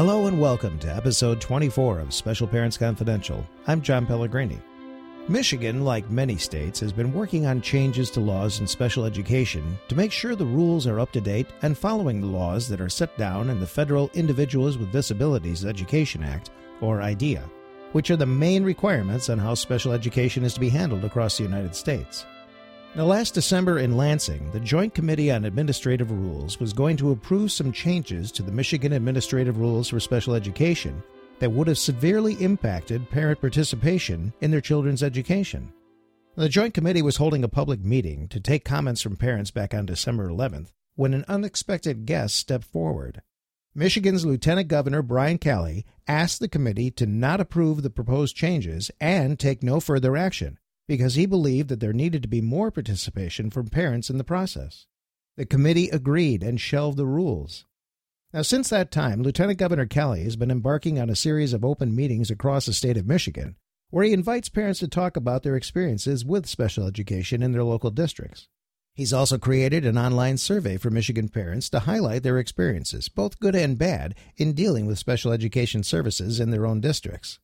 Hello and welcome to episode 24 of Special Parents Confidential. I'm John Pellegrini. Michigan, like many states, has been working on changes to laws in special education to make sure the rules are up to date and following the laws that are set down in the Federal Individuals with Disabilities Education Act, or IDEA, which are the main requirements on how special education is to be handled across the United States. Now, last December in Lansing, the Joint Committee on Administrative Rules was going to approve some changes to the Michigan Administrative Rules for Special Education that would have severely impacted parent participation in their children's education. The Joint Committee was holding a public meeting to take comments from parents back on December 11th when an unexpected guest stepped forward. Michigan's Lieutenant Governor Brian Calley asked the committee to not approve the proposed changes and take no further action because he believed that there needed to be more participation from parents in the process. The committee agreed and shelved the rules. Now, since that time, Lieutenant Governor Calley has been embarking on a series of open meetings across the state of Michigan where he invites parents to talk about their experiences with special education in their local districts. He's also created an online survey for Michigan parents to highlight their experiences, both good and bad, in dealing with special education services in their own districts.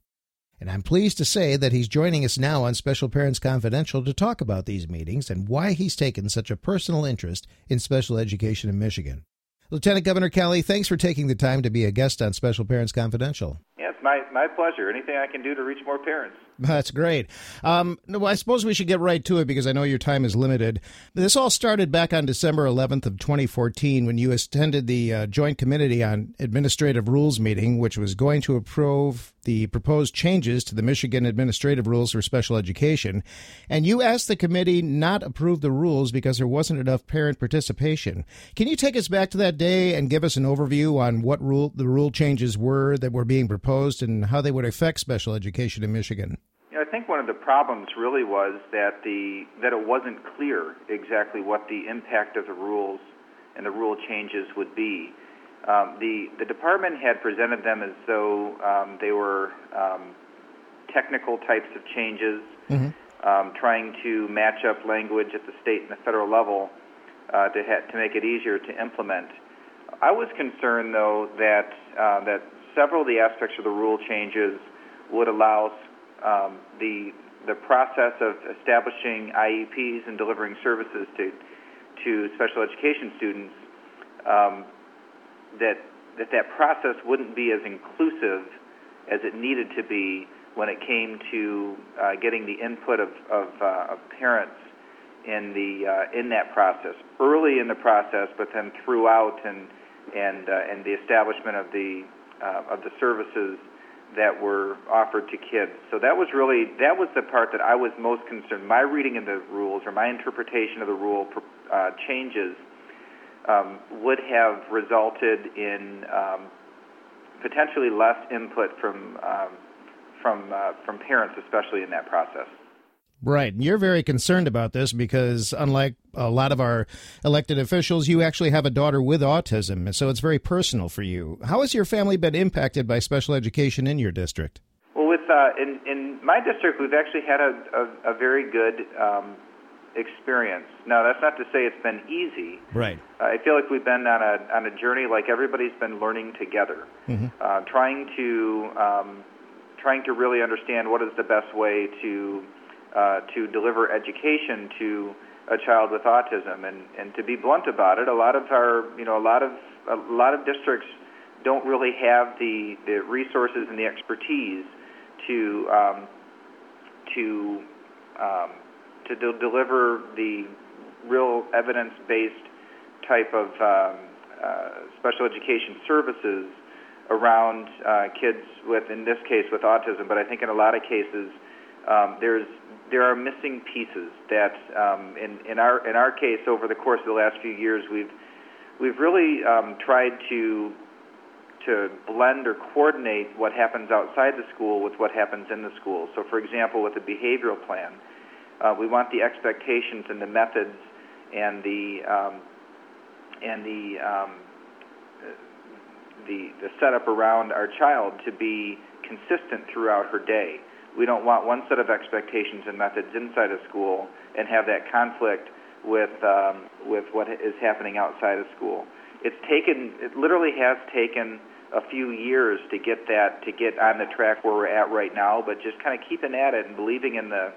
And I'm pleased to say that he's joining us now on Special Parents Confidential to talk about these meetings and why he's taken such a personal interest in special education in Michigan. Lieutenant Governor Calley, thanks for taking the time to be a guest on Special Parents Confidential. Yes, my, my pleasure. Anything I can do to reach more parents. That's great. Um, I suppose we should get right to it because I know your time is limited. This all started back on December 11th of 2014 when you attended the uh, Joint Committee on Administrative Rules meeting, which was going to approve the proposed changes to the Michigan Administrative Rules for Special Education. And you asked the committee not approve the rules because there wasn't enough parent participation. Can you take us back to that day and give us an overview on what rule the rule changes were that were being proposed and how they would affect special education in Michigan? I think one of the problems really was that the that it wasn't clear exactly what the impact of the rules and the rule changes would be. Um, the the department had presented them as though um, they were um, technical types of changes, mm-hmm. Um, trying to match up language at the state and the federal level uh, to ha- to make it easier to implement. I was concerned though that uh, that several of the aspects of the rule changes would allow um, the the process of establishing IEPs and delivering services to to special education students um, that that that process wouldn't be as inclusive as it needed to be when it came to uh, getting the input of, of, uh, of parents in the uh, in that process. Early in the process, but then throughout and and uh, and the establishment of the uh, of the services that were offered to kids. So that was really that was the part that I was most concerned. My reading of the rules or my interpretation of the rule uh, changes um, would have resulted in um, potentially less input from um, from uh, from parents, especially in that process. Right. And you're very concerned about this because, unlike a lot of our elected officials, you actually have a daughter with autism. And so it's very personal for you. How has your family been impacted by special education in your district? Well, with uh, in, in my district, we've actually had a, a, a very good um, experience. Now, that's not to say it's been easy. Right. Uh, I feel like we've been on a, on a journey like everybody's been learning together, mm-hmm. uh, trying to um, trying to really understand what is the best way to uh, to deliver education to a child with autism. And, and to be blunt about it, a lot of our, you know, a lot of a lot of districts don't really have the, the resources and the expertise to um, to um, to de- deliver the real evidence-based type of um, uh, special education services around uh, kids with, in this case, with autism. But I think in a lot of cases, um, there's there are missing pieces that um, in, in our in our case over the course of the last few years we've we've really um, tried to to blend or coordinate what happens outside the school with what happens in the school. So, for example, with the behavioral plan, uh, we want the expectations and the methods and the um, and the um, the the setup around our child to be consistent throughout her day. We don't want one set of expectations and methods inside of school and have that conflict with um, with what is happening outside of school. It's taken. It literally has taken a few years to get that to get on the track where we're at right now. But just kind of keeping at it and believing in the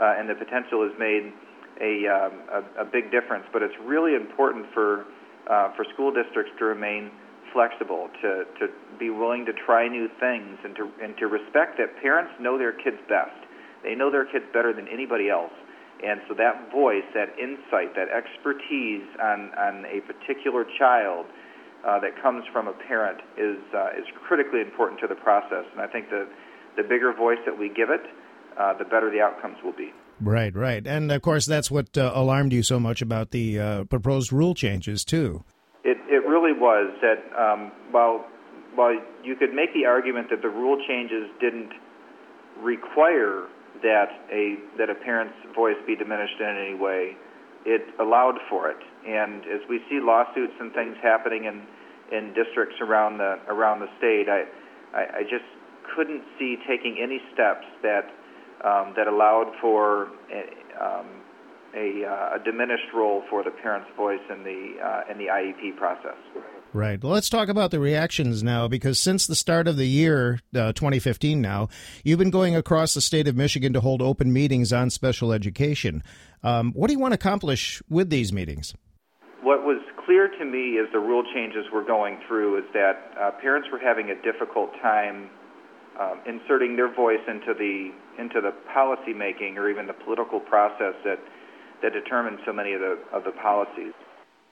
uh, and the potential has made a, um, a, a big difference. But it's really important for uh, for school districts to remain flexible, to to be willing to try new things, and to and to respect that parents know their kids best. They know their kids better than anybody else. And so that voice, that insight, that expertise on, on a particular child uh, that comes from a parent is, uh, is critically important to the process. And I think the, the bigger voice that we give it, uh, the better the outcomes will be. Right, right. And of course, that's what uh, alarmed you so much about the uh, proposed rule changes, too. Really was that um, while, while you could make the argument that the rule changes didn't require that a that a parent's voice be diminished in any way. It allowed for it, and as we see lawsuits and things happening in in districts around the around the state, I I, I just couldn't see taking any steps that um, that allowed for um, a, uh, a diminished role for the parent's voice in the uh, in the IEP process. Right. Well, let's talk about the reactions now, because since the start of the year, uh, 2015 now, you've been going across the state of Michigan to hold open meetings on special education. Um, what do you want to accomplish with these meetings? What was clear to me as the rule changes were going through is that uh, parents were having a difficult time um, inserting their voice into the into the policy making or even the political process that that determines so many of the of the policies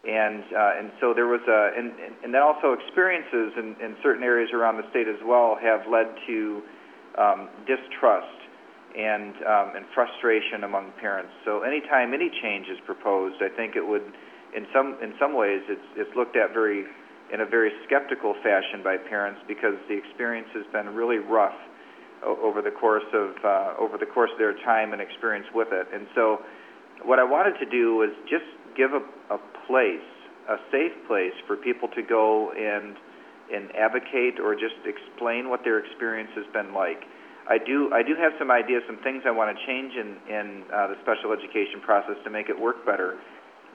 and uh, and so there was a and and then also experiences in, in certain areas around the state as well have led to um, distrust and um, and frustration among parents. So anytime any change is proposed, I think it would in some in some ways it's it's looked at very in a very skeptical fashion by parents because the experience has been really rough over the course of uh, over the course of their time and experience with it. And so what I wanted to do was just give a, a place, a safe place for people to go and and advocate or just explain what their experience has been like. I do I do have some ideas, some things I want to change in in uh, the special education process to make it work better.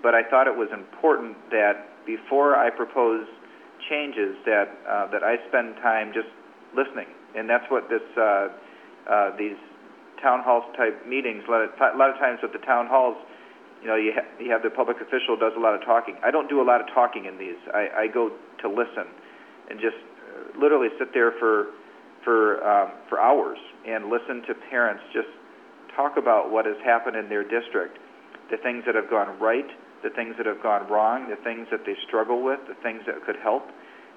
But I thought it was important that before I propose changes, that uh, that I spend time just listening, and that's what this uh, uh, these town halls type meetings. A lot of, a lot of times with the town halls you know, you, ha- you have the public official does a lot of talking. I don't do a lot of talking in these. I, I go to listen and just uh, literally sit there for for um, for hours and listen to parents just talk about what has happened in their district, the things that have gone right, the things that have gone wrong, the things that they struggle with, the things that could help.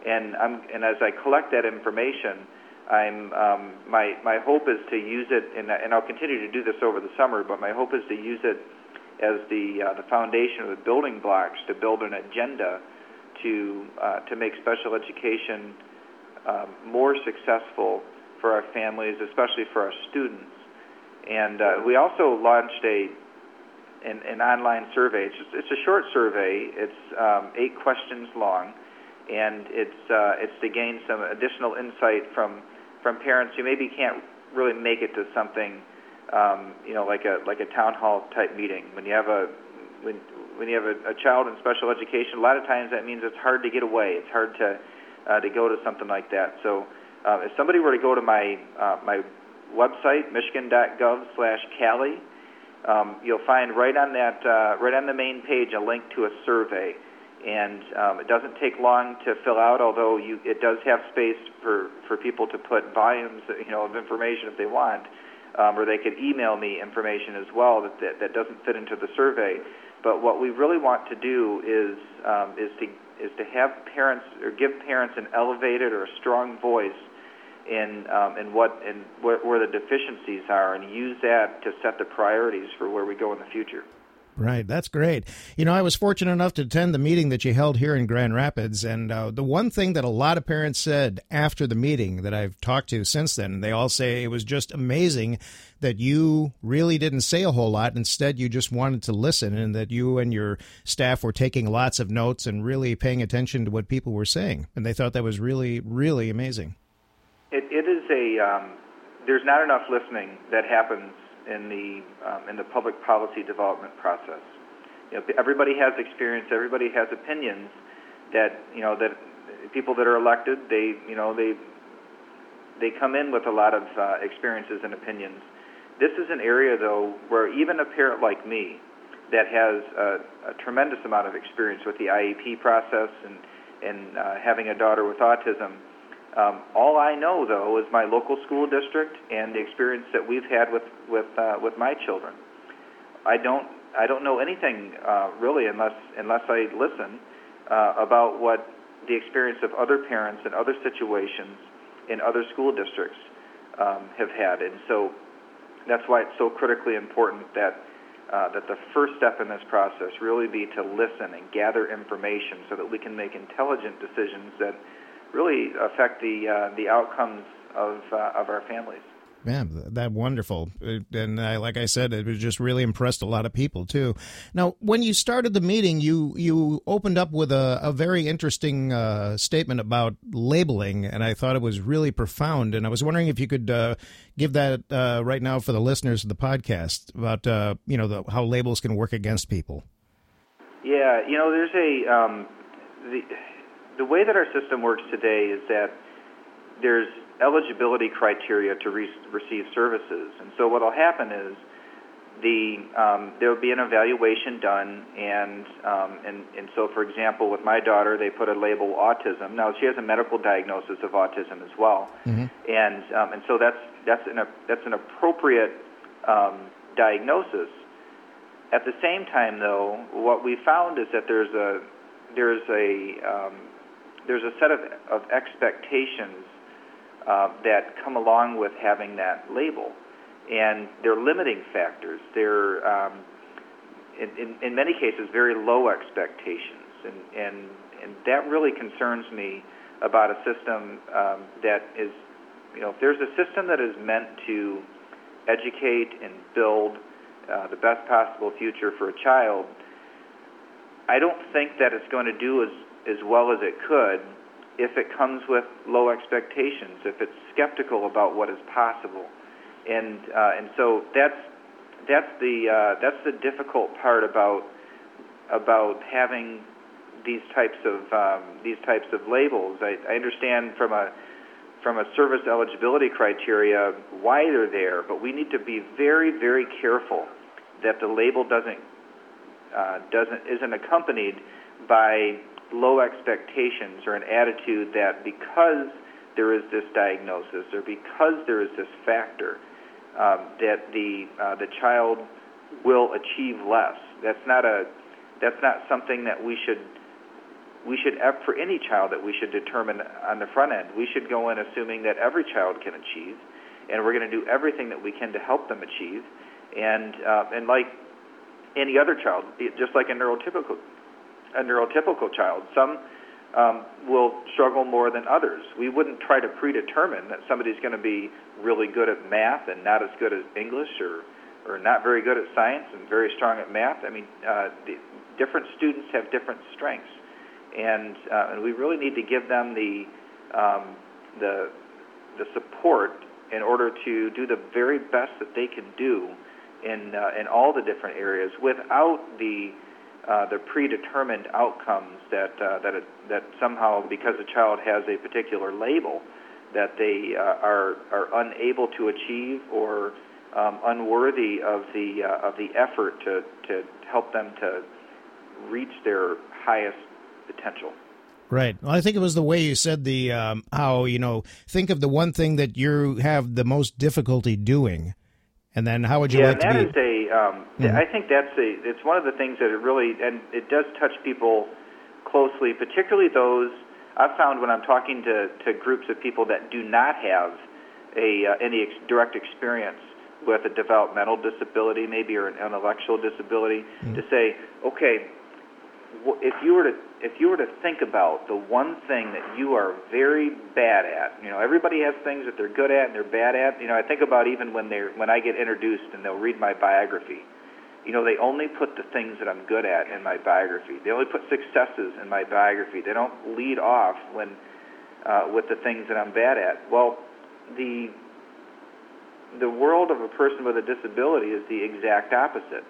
And I'm and as I collect that information, I'm um, my my hope is to use it, and, and I'll continue to do this over the summer. But my hope is to use it as the uh, the foundation of the building blocks to build an agenda to uh, to make special education um, more successful for our families, especially for our students. And uh, we also launched a an, an online survey. It's, just, it's a short survey. It's um, eight questions long, and it's uh, it's to gain some additional insight from from parents who maybe can't really make it to something um, you know, like a like a town hall type meeting. When you have a when when you have a, a child in special education, a lot of times that means it's hard to get away. It's hard to uh, to go to something like that. So, uh, if somebody were to go to my uh, my website, michigan.gov/calley, um, you'll find right on that uh, right on the main page a link to a survey, and um, it doesn't take long to fill out. Although you, it does have space for for people to put volumes, you know, of information if they want um, or they could email me information as well that, that, that doesn't fit into the survey. But what we really want to do is um, is to is to have parents or give parents an elevated or a strong voice in um, in what in where, where the deficiencies are, and use that to set the priorities for where we go in the future. Right, that's great. You know, I was fortunate enough to attend the meeting that you held here in Grand Rapids, and uh, the one thing that a lot of parents said after the meeting that I've talked to since then, they all say it was just amazing that you really didn't say a whole lot. Instead, you just wanted to listen, and that you and your staff were taking lots of notes and really paying attention to what people were saying, and they thought that was really, really amazing. It, it is a um, there's not enough listening that happens in the um, in the public policy development process. You know, everybody has experience, everybody has opinions that you know that people that are elected, they you know they they come in with a lot of uh, experiences and opinions. This is an area though where even a parent like me that has a, a tremendous amount of experience with the IEP process and and uh, having a daughter with autism. Um, all I know though is my local school district and the experience that we've had with with uh, with my children. I don't I don't know anything uh, really unless unless I listen uh, about what the experience of other parents in other situations in other school districts um, have had, and so that's why it's so critically important that uh, that the first step in this process really be to listen and gather information so that we can make intelligent decisions that really affect the uh, the outcomes of uh, of our families. Man, that wonderful, and I, like I said, it was just really impressed a lot of people too. Now, when you started the meeting, you you opened up with a, a very interesting uh, statement about labeling, and I thought it was really profound. And I was wondering if you could uh, give that uh, right now for the listeners of the podcast about uh, you know the, how labels can work against people. Yeah, you know, there's a um, the the way that our system works today is that there's eligibility criteria to re- receive services. And so what will happen is the um, there will be an evaluation done, and, um, and and so for example, with my daughter, they put a label autism. Now she has a medical diagnosis of autism as well, mm-hmm. and um, and so that's that's an that's an appropriate um, diagnosis. At the same time, though, what we found is that there's a there's a um, there's a set of, of expectations uh, that come along with having that label. And they're limiting factors. They're, um, in, in, in many cases, very low expectations. And, and, and that really concerns me about a system um, that is, you know, if there's a system that is meant to educate and build uh, the best possible future for a child, I don't think that it's going to do as, as well as it could if it comes with low expectations, if it's skeptical about what is possible, and uh, and so that's that's the uh, that's the difficult part about about having these types of um, these types of labels. I, I understand from a from a service eligibility criteria why they're there, but we need to be very very careful that the label doesn't uh, doesn't isn't accompanied by low expectations or an attitude that because there is this diagnosis or because there is this factor, um, that the uh, the child will achieve less. That's not a that's not something that we should we should for any child that we should determine on the front end. We should go in assuming that every child can achieve, and we're going to do everything that we can to help them achieve. And uh, and like any other child, just like a neurotypical a neurotypical child. Some um, will struggle more than others. We wouldn't try to predetermine that somebody's going to be really good at math and not as good at English, or or not very good at science and very strong at math. I mean, uh, the, different students have different strengths, and uh, and we really need to give them the um, the the support in order to do the very best that they can do in uh, in all the different areas without the uh, the predetermined outcomes that uh, that it, that somehow because a child has a particular label that they uh, are are unable to achieve or um, unworthy of the uh, of the effort to to help them to reach their highest potential. Right. Well, I think it was the way you said the um, how you know think of the one thing that you have the most difficulty doing, and then how would you yeah, like to be? Yeah, that is a um, mm-hmm. I think that's a it's one of the things that it really and it does touch people closely, particularly those I've found when I'm talking to, to groups of people that do not have a uh, any ex- direct experience with a developmental disability, maybe or an intellectual disability, mm-hmm. to say, okay, if you were to if you were to think about the one thing that you are very bad at, you know, everybody has things that they're good at and they're bad at. You know, I think about even when they when I get introduced and they'll read my biography. You know, they only put the things that I'm good at in my biography. They only put successes in my biography. They don't lead off when uh, with the things that I'm bad at. Well, the the world of a person with a disability is the exact opposite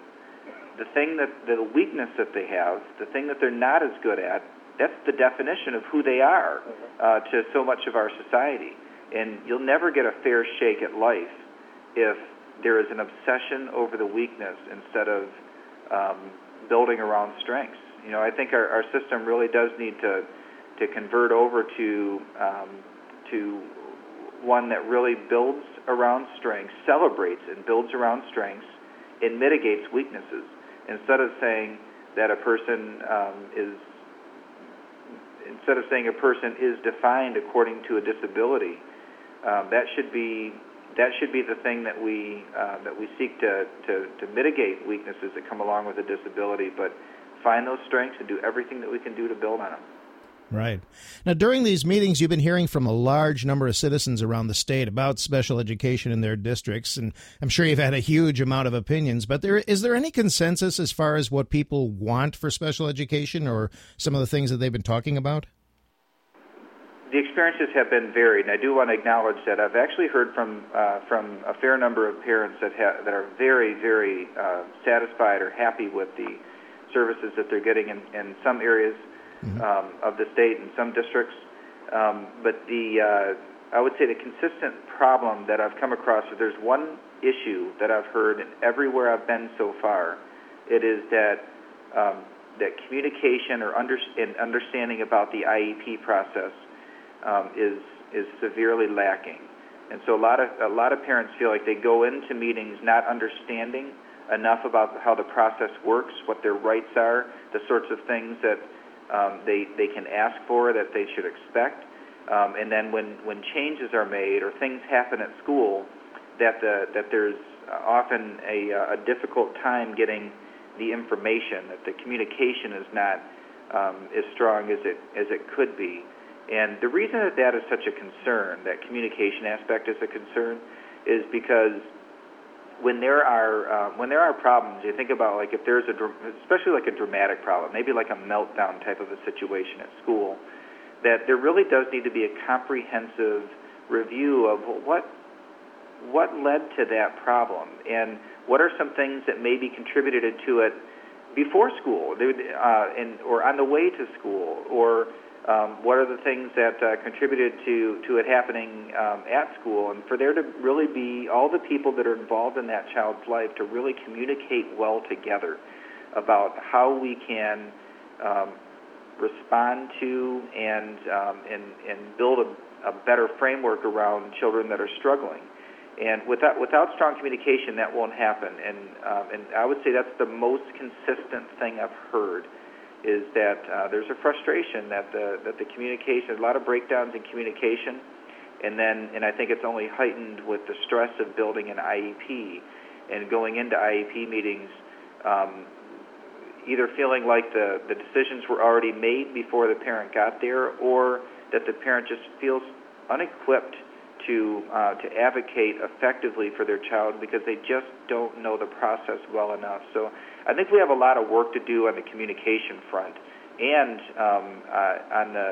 the thing that the weakness that they have, the thing that they're not as good at, that's the definition of who they are Mm-hmm. uh, to so much of our society. And you'll never get a fair shake at life if there is an obsession over the weakness instead of um, building around strengths. You know, I think our, our system really does need to to convert over to um, to one that really builds around strengths, celebrates and builds around strengths, and mitigates weaknesses. Instead of saying that a person um, is instead of saying a person is defined according to a disability, um, that should be that should be the thing that we uh, that we seek to, to, to mitigate weaknesses that come along with a disability, but find those strengths and do everything that we can do to build on them. Right. Now, during these meetings, you've been hearing from a large number of citizens around the state about special education in their districts, and I'm sure you've had a huge amount of opinions. But there is there any consensus as far as what people want for special education, or some of the things that they've been talking about? The experiences have been varied, and I do want to acknowledge that I've actually heard from uh, from a fair number of parents that ha- that are very, very uh, satisfied or happy with the services that they're getting in, in some areas Mm-hmm. um, of the state and some districts. Um, but the uh, I would say the consistent problem that I've come across, if there's one issue that I've heard everywhere I've been so far, it is that um, that communication or under, and understanding about the IEP process um, is is severely lacking. And so a lot of a lot of parents feel like they go into meetings not understanding enough about how the process works, what their rights are, the sorts of things that um, they they can ask for that they should expect, um, and then when when changes are made or things happen at school, that the that there's often a, a difficult time getting the information that the communication is not um, as strong as it as it could be, and the reason that that is such a concern, that communication aspect is a concern, is because when there are uh, when there are problems, you think about like if there's a especially like a dramatic problem, maybe like a meltdown type of a situation at school, that there really does need to be a comprehensive review of what what led to that problem and what are some things that maybe contributed to it before school, uh, and or on the way to school, or um, what are the things that uh, contributed to, to it happening um, at school, and for there to really be all the people that are involved in that child's life to really communicate well together about how we can um, respond to and um, and and build a, a better framework around children that are struggling. And without without strong communication, that won't happen. And um, and I would say that's the most consistent thing I've heard is that uh, there's a frustration that the that the communication, a lot of breakdowns in communication, and then and I think it's only heightened with the stress of building an IEP and going into IEP meetings, um, either feeling like the the decisions were already made before the parent got there, or that the parent just feels unequipped to uh, to advocate effectively for their child because they just don't know the process well enough. So I think we have a lot of work to do on the communication front, and um, uh, on the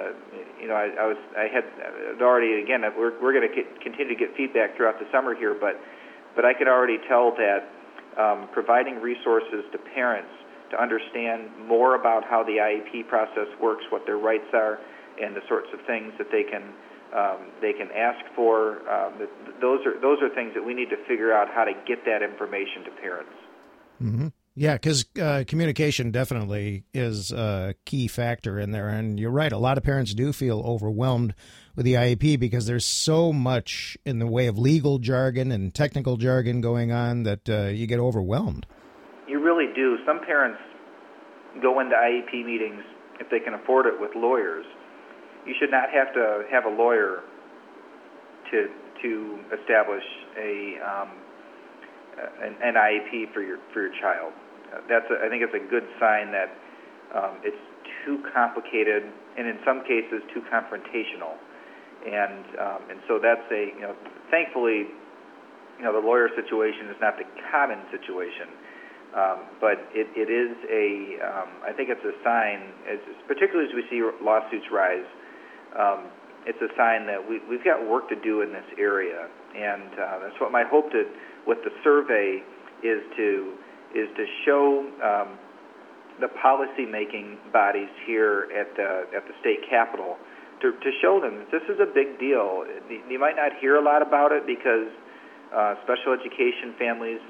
you know I, I was I had already again we're we're going to continue to get feedback throughout the summer here, but but I could already tell that um, providing resources to parents to understand more about how the IEP process works, what their rights are, and the sorts of things that they can um, they can ask for. Um, those are those are things that we need to figure out how to get that information to parents. Mm-hmm. Yeah, because uh, communication definitely is a key factor in there, and you're right. A lot of parents do feel overwhelmed with the IEP because there's so much in the way of legal jargon and technical jargon going on that uh, you get overwhelmed. You really do. Some parents go into IEP meetings if they can afford it with lawyers you should not have to have a lawyer to to establish a um, an, an IEP for your for your child. Uh, that's a, I think it's a good sign that um, it's too complicated and in some cases too confrontational, and um, and so that's a you know thankfully you know the lawyer situation is not the common situation. Um, but it, it is a, um, I think it's a sign, as, particularly as we see lawsuits rise, um, it's a sign that we, we've got work to do in this area, and uh, that's what my hope to with the survey is to is to show um, the policy making bodies here at the at the state capitol to to show them that this is a big deal. You might not hear a lot about it because uh, special education families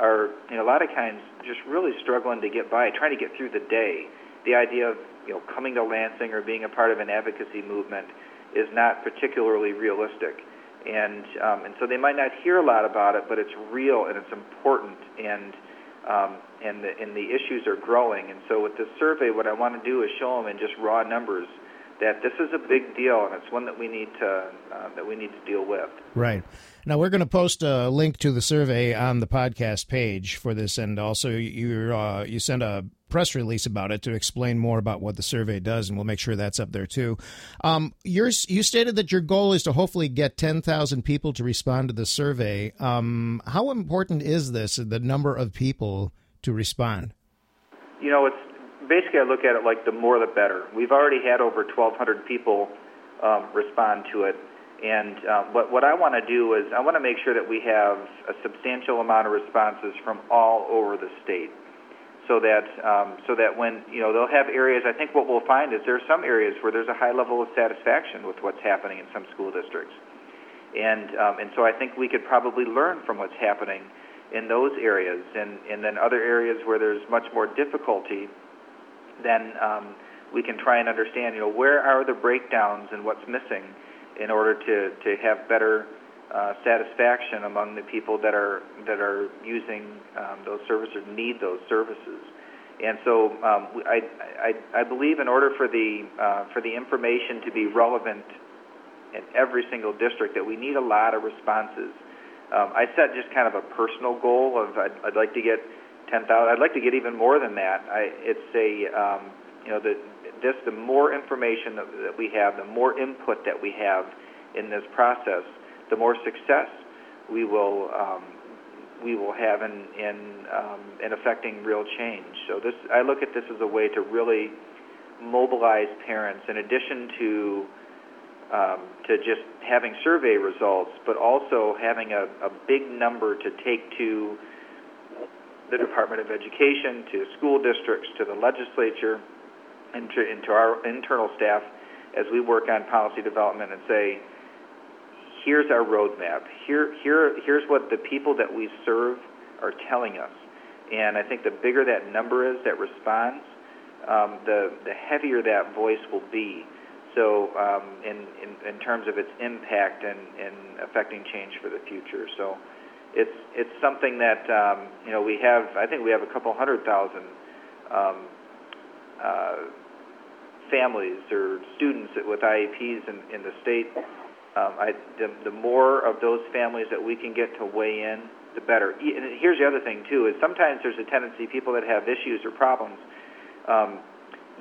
are, in a lot of times, just really struggling to get by, trying to get through the day. The idea of you know coming to Lansing or being a part of an advocacy movement is not particularly realistic, and um, and so they might not hear a lot about it, but it's real and it's important, and um, and the and the issues are growing. And so with this survey, what I want to do is show them in just raw numbers that this is a big deal and it's one that we need to uh, that we need to deal with. Right. Now we're going to post a link to the survey on the podcast page for this, and also you uh, you send a press release about it to explain more about what the survey does, and we'll make sure that's up there too. Um, you stated that your goal is to hopefully get ten thousand people to respond to the survey. Um, how important is this? The number of people to respond. You know, it's basically I look at it like the more the better. We've already had over 1,200 people um, respond to it, and uh, what what I want to do is I want to make sure that we have a substantial amount of responses from all over the state, so that um, so that when you know they'll have areas. I think what we'll find is there are some areas where there's a high level of satisfaction with what's happening in some school districts, and um, and so I think we could probably learn from what's happening in those areas, and and then other areas where there's much more difficulty then um, we can try and understand, you know, where are the breakdowns and what's missing in order to, to have better uh, satisfaction among the people that are that are using um, those services, need those services. And so um, I, I, I believe in order for the uh, for the information to be relevant in every single district, that we need a lot of responses. Um, I set just kind of a personal goal of I'd, I'd like to get ten thousand. I'd like to get even more than that. I, it's a um, you know the this the more information that, that we have, the more input that we have in this process, the more success we will um, we will have in in um, in affecting real change. So this I look at this as a way to really mobilize parents in addition to um, to just having survey results, but also having a, a big number to take to the Department of Education, to school districts, to the legislature, and to, and to our internal staff as we work on policy development and say, here's our roadmap. Here, here, here's what the people that we serve are telling us. And I think the bigger that number is that responds, um, the, the heavier that voice will be. So, um, in, in, in terms of its impact and, and affecting change for the future. So, it's it's something that um, you know we have. I think we have a couple hundred thousand um, uh, families or students with IEPs in, in the state. Um, I, the, the more of those families that we can get to weigh in, the better. And here's the other thing too: is sometimes there's a tendency people that have issues or problems. Um,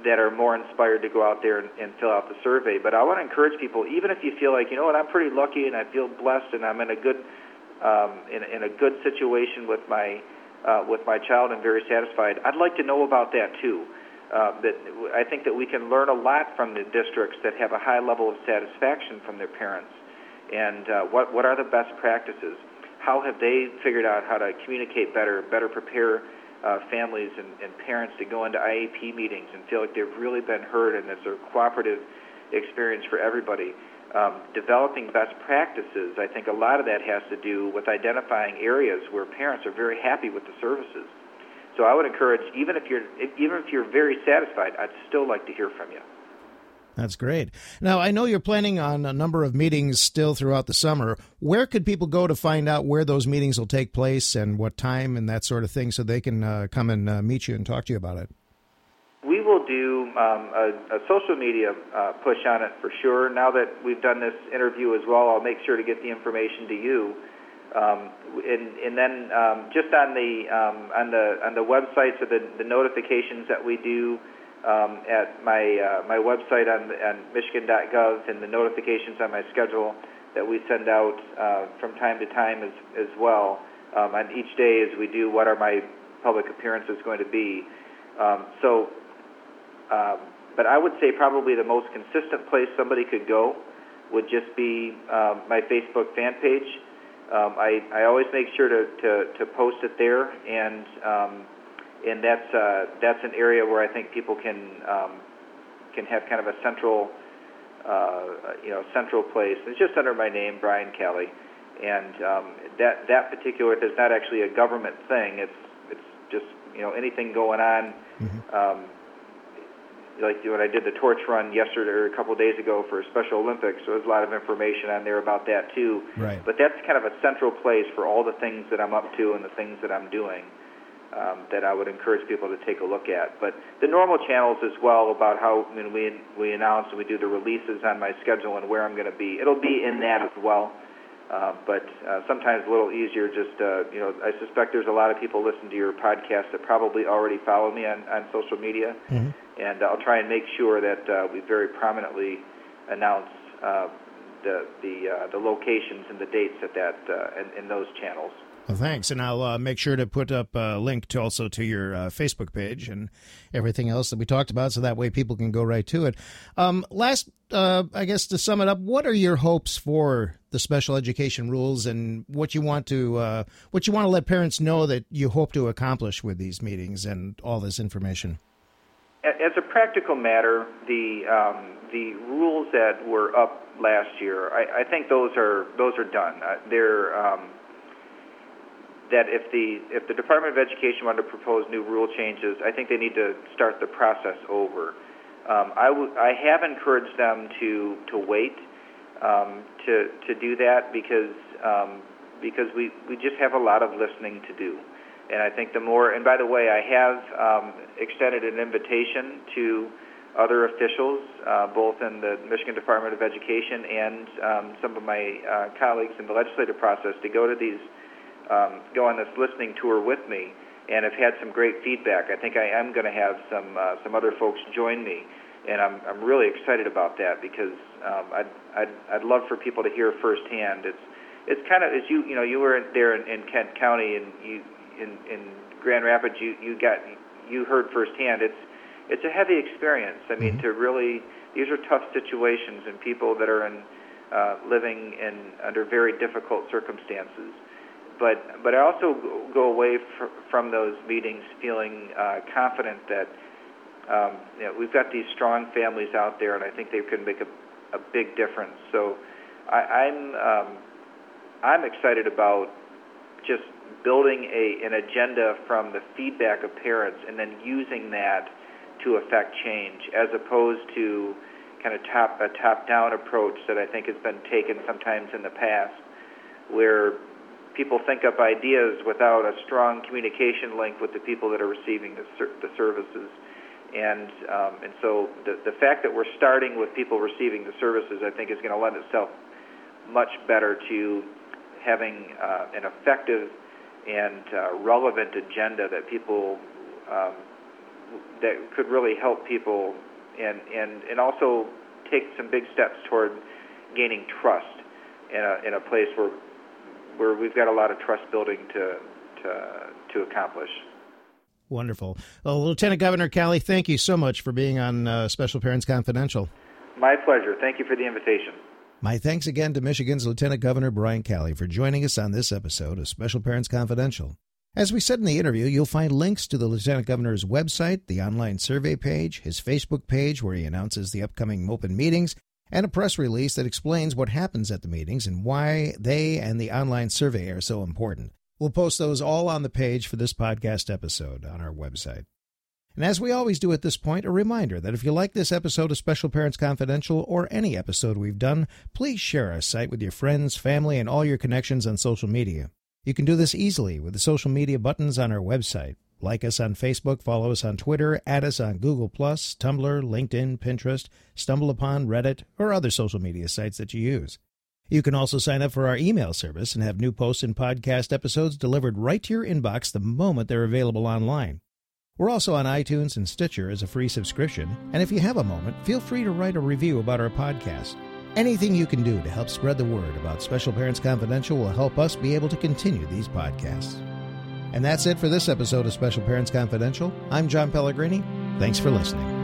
that are more inspired to go out there and, and fill out the survey. But I want to encourage people, even if you feel like, you know what, I'm pretty lucky and I feel blessed and I'm in a good um, in, in a good situation with my uh, with my child and very satisfied. I'd like to know about that too. Uh, that I think that we can learn a lot from the districts that have a high level of satisfaction from their parents, and uh, what what are the best practices? How have they figured out how to communicate better, better prepare uh, families and, and parents to go into IEP meetings and feel like they've really been heard and it's a cooperative experience for everybody um, developing best practices, I think a lot of that has to do with identifying areas where parents are very happy with the services. So I would encourage, even if you're even if you're very satisfied, I'd still like to hear from you. That's great. Now I know you're planning on a number of meetings still throughout the summer. Where could people go to find out where those meetings will take place and what time and that sort of thing, so they can uh, come and uh, meet you and talk to you about it? We will do um, a, a, social media uh, push on it for sure. Now that we've done this interview as well, I'll make sure to get the information to you. Um, and, and, then um, just on the um, on the on the websites or the, the notifications that we do um, at my uh, my website on, on Michigan.gov and the notifications on my schedule that we send out uh, from time to time as as well. Um, on each day, as we do, what are my public appearances going to be? so um, but I would say probably the most consistent place somebody could go would just be um, my Facebook fan page. Um, I, I always make sure to, to, to post it there, and um, and that's uh, that's an area where I think people can um, can have kind of a central uh, you know central place. It's just under my name, Brian Calley, and um, that that particular is not actually a government thing. It's it's just you know anything going on. Mm-hmm. Um, like when I did the torch run yesterday or a couple of days ago for Special Olympics, so there's a lot of information on there about that too. Right. But that's kind of a central place for all the things that I'm up to and the things that I'm doing um, that I would encourage people to take a look at. But the normal channels as well about how I mean, we we announce and we do the releases on my schedule and where I'm going to be. It'll be in that as well. Uh, but uh, sometimes a little easier. Just uh, you know, I suspect there's a lot of people listen to your podcast that probably already follow me on, on social media, mm-hmm. And I'll try and make sure that uh, we very prominently announce uh, the the uh, the locations and the dates at that uh, in, in those channels. Well, thanks, and I'll uh, make sure to put up a link to also to your Facebook page and everything else that we talked about, so that way people can go right to it. Um, last, I guess to sum it up, what are your hopes for the special education rules, and what you want to what you want to let parents know that you hope to accomplish with these meetings and all this information? As a practical matter, the um, the rules that were up last year, I, I think those are those are done. Uh, they're um, that if the if the Department of Education wanted to propose new rule changes, I think they need to start the process over. Um, I, w- I have encouraged them to to wait um, to to do that because um, because we we just have a lot of listening to do, and I think the more and by the way, I have um, extended an invitation to other officials, uh, both in the Michigan Department of Education and um, some of my uh, colleagues in the legislative process, to go to these um, go on this listening tour with me and have had some great feedback. I think I am going to have some uh, some other folks join me, and I'm I'm really excited about that because um, I'd, I'd I'd love for people to hear firsthand. It's it's kind of as you you know you were there in, in Kent County and you in in Grand Rapids you you got you heard firsthand. It's it's a heavy experience. I mean mm-hmm. to really these are tough situations and people that are in uh, living in under very difficult circumstances but but I also go away fr- from those meetings feeling uh, confident that um, you know, we've got these strong families out there, and I think they can make a, a big difference. So I, I'm um, I'm excited about just building a an agenda from the feedback of parents, and then using that to affect change, as opposed to kind of top a top down approach that I think has been taken sometimes in the past, where people think up ideas without a strong communication link with the people that are receiving the, the services. And um, and so the the fact that we're starting with people receiving the services, I think, is going to lend itself much better to having uh, an effective and uh, relevant agenda that people um, that could really help people and and and also take some big steps toward gaining trust in a in a place where where we've got a lot of trust building to to to accomplish. Wonderful. Well, Lieutenant Governor Calley, thank you so much for being on uh, Special Parents Confidential. My pleasure. Thank you for the invitation. My thanks again to Michigan's Lieutenant Governor Brian Calley for joining us on this episode of Special Parents Confidential. As we said in the interview, you'll find links to the Lieutenant Governor's website, the online survey page, his Facebook page where he announces the upcoming open meetings, and a press release that explains what happens at the meetings and why they and the online survey are so important. We'll post those all on the page for this podcast episode on our website. And as we always do at this point, a reminder that if you like this episode of Special Parents Confidential or any episode we've done, please share our site with your friends, family, and all your connections on social media. You can do this easily with the social media buttons on our website. Like us on Facebook, follow us on Twitter, add us on Google, Tumblr, LinkedIn, Pinterest, StumbleUpon, Reddit, or other social media sites that you use. You can also sign up for our email service and have new posts and podcast episodes delivered right to your inbox the moment they're available online. We're also on iTunes and Stitcher as a free subscription, and if you have a moment, feel free to write a review about our podcast. Anything you can do to help spread the word about Special Parents Confidential will help us be able to continue these podcasts. And that's it for this episode of Special Parents Confidential. I'm John Pellegrini. Thanks for listening.